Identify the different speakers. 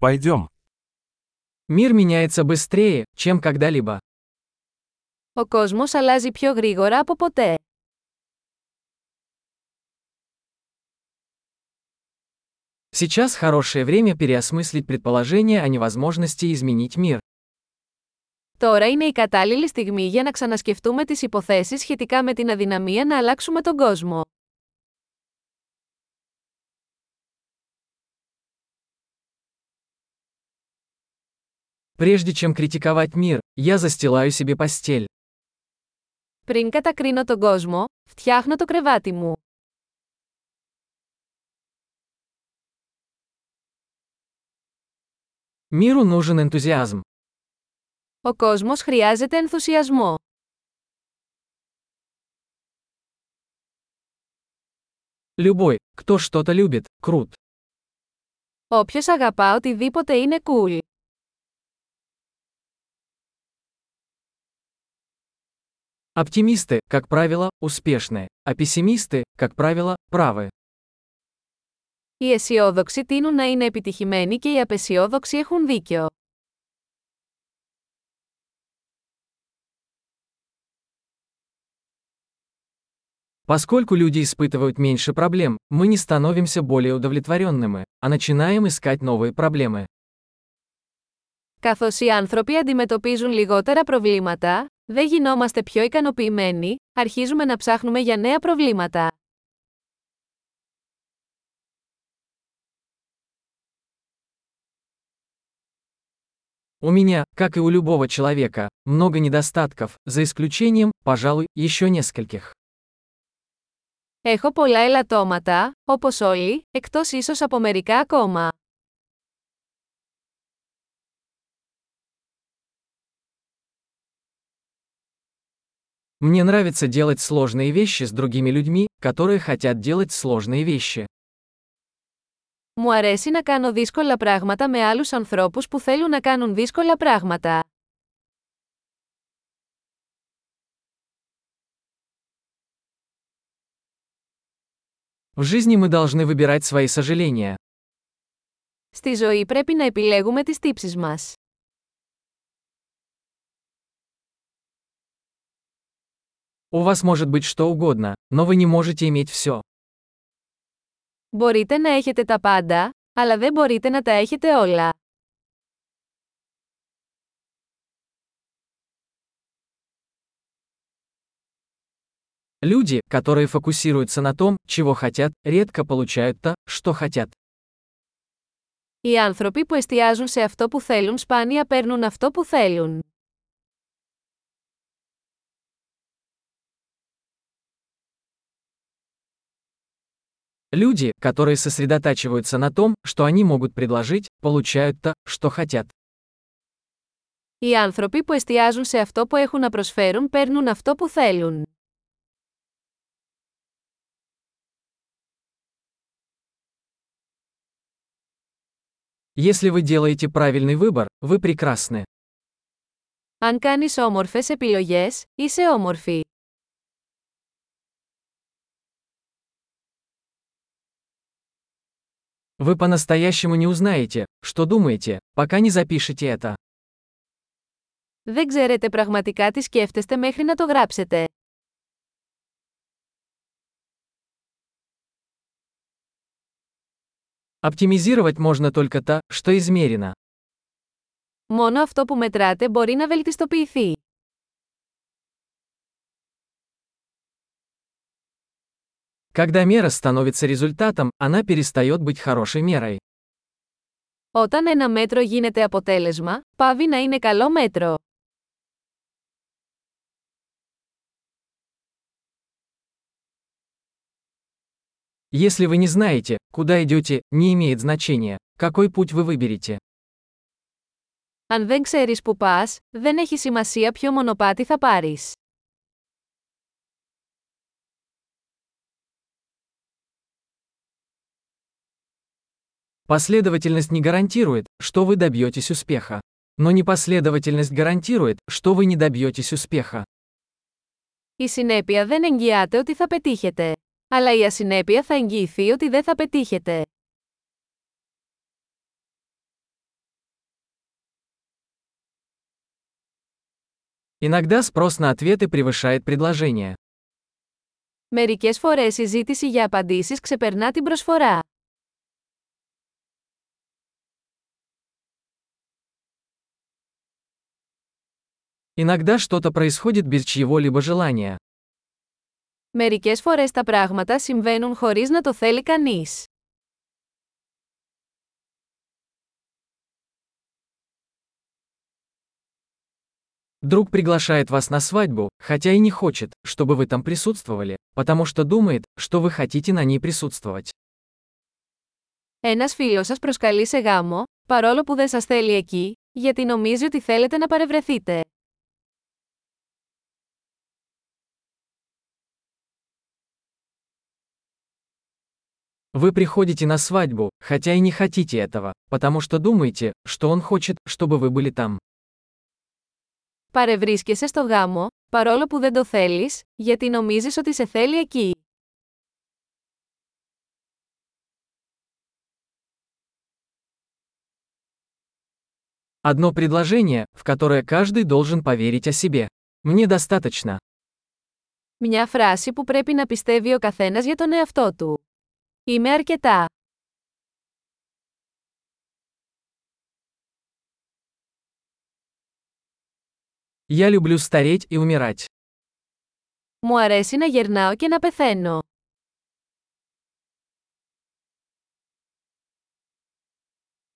Speaker 1: Пойдем.
Speaker 2: Мир меняется быстрее, чем когда-либо.
Speaker 3: Ο κόσμος αλλάζει πιο γρήγορα από ποτέ.
Speaker 2: Сейчас хорошее время переосмыслить предположение о невозможности изменить мир.
Speaker 3: Τώρα είναι η κατάλληλη στιγμή για να ξανασκεφτούμε τις υποθέσεις σχετικά με την αδυναμία να αλλάξουμε τον κόσμο.
Speaker 2: Прежде чем критиковать мир, я застилаю себе постель.
Speaker 3: Πριν κατακρίνω τον κόσμο, φτιάχνω το κρεβάτι μου.
Speaker 2: Миру нужен энтузиазм.
Speaker 3: Ο κόσμος χρειάζεται ενθουσιασμό.
Speaker 2: Любой, кто что-то любит, крут.
Speaker 3: Όποιος αγαπά οτιδήποτε είναι cool.
Speaker 2: Оптимисты, как правило, успешны, а пессимисты, как правило, правы.
Speaker 3: Οι αισιόδοξοι τείνουν να είναι επιτυχημένοι και οι απεσιόδοξοι έχουν δίκιο.
Speaker 2: Поскольку люди испытывают меньше проблем, мы не становимся более удовлетворенными, а начинаем искать новые проблемы.
Speaker 3: Καθώς οι άνθρωποι αντιμετωπίζουν λιγότερα προβλήματα, δεν γινόμαστε πιο ικανοποιημένοι, αρχίζουμε να ψάχνουμε για νέα προβλήματα.
Speaker 2: У меня, как и у любого человека, много недостатков, за исключением, пожалуй, еще нескольких.
Speaker 3: Έχω πολλά ελαττώματα, όπως όλοι, εκτός ίσως από μερικά ακόμα.
Speaker 2: Мне нравится делать сложные вещи с другими людьми, которые хотят делать сложные вещи.
Speaker 3: Μου αρέσει να κάνω δύσκολα πράγματα με άλλους ανθρώπους που θέλουν να κάνουν δύσκολα πράγματα.
Speaker 2: В жизни мы должны выбирать свои сожаления.
Speaker 3: Στη ζωή πρέπει να επιλέγουμε τις τύψεις μας.
Speaker 2: У вас может быть что угодно, но вы не можете иметь все.
Speaker 3: Μπορείτε να έχετε τα πάντα, αλλά δεν μπορείτε να τα έχετε όλα.
Speaker 2: Люди, которые фокусируются на том, чего хотят, редко получают то, что хотят.
Speaker 3: Οι άνθρωποι που εστιάζουν σε αυτό που θέλουν σπάνια παίρνουν αυτό που θέλουν.
Speaker 2: Люди, которые сосредотачиваются на том, что они могут предложить, получают то, что хотят.
Speaker 3: Οι άνθρωποι που εστιάζουν σε αυτό που έχουν να προσφέρουν παίρνουν αυτό που θέλουν.
Speaker 2: Если вы делаете правильный выбор, вы прекрасны.
Speaker 3: Αν κάνεις όμορφες επιλογές, είσαι όμορφη.
Speaker 2: Вы по-настоящему не узнаете, что думаете, пока не запишете это.
Speaker 3: Δεν ξέρετε πραγματικά τι σκέφτεστε μέχρι να το γράψετε.
Speaker 2: Оптимизировать можно только то, что измерено.
Speaker 3: Μόνο αυτό που μετράτε μπορεί να βελτιστοποιηθεί.
Speaker 2: Когда мера становится результатом, она перестает быть хорошей мерой.
Speaker 3: Όταν ένα μέτρο γίνεται αποτέλεσμα, πάβει να είναι καλό μέτρο.
Speaker 2: Если вы не знаете, куда идете, не имеет значения, какой путь вы выберете.
Speaker 3: Αν δεν ξέρεις που πας, δεν έχει σημασία ποιο μονοπάτι θα πάρεις.
Speaker 2: Последовательность не гарантирует, что вы добьетесь успеха. Но непоследовательность гарантирует, что вы не добьетесь успеха.
Speaker 3: Η συνέπεια δεν εγγυάται ότι θα πετύχετε. Αλλά η ασυνέπεια θα εγγυηθεί ότι δεν θα πετύχετε.
Speaker 2: Иногда спрос на ответы превышает предложение.
Speaker 3: Μερικές φορές η ζήτηση για απαντήσεις ξεπερνά την προσφορά.
Speaker 2: Иногда что-то происходит без чьего-либо желания.
Speaker 3: Μερικές φορές τα πράγματα συμβαίνουν χωρίς να το θέλει κανείς.
Speaker 2: Друг приглашает вас на свадьбу, хотя и не хочет, чтобы вы там присутствовали, потому что думает, что вы хотите на ней присутствовать.
Speaker 3: Ένας φίλος σας προσκαλεί σε γάμο, παρόλο που δεν σας θέλει εκεί, γιατί νομίζει ότι θέλετε να παρευρεθείτε.
Speaker 2: Вы приходите на свадьбу, хотя и не хотите этого, потому что думаете, что он хочет, чтобы вы были там.
Speaker 3: Παρευρίσκεσαι στο γάμο, παρόλο που δεν το θέλεις, γιατί νομίζεις ότι σε θέλει εκεί.
Speaker 2: Одно предложение, в которое каждый должен поверить о себе. Мне достаточно.
Speaker 3: Μια φράση που πρέπει να πιστεύει ο καθένας για τον εαυτό του. Είμαι αρκετά.
Speaker 2: Я люблю стареть и умирать.
Speaker 3: Μου αρέσει να γερνάω και να πεθαίνω.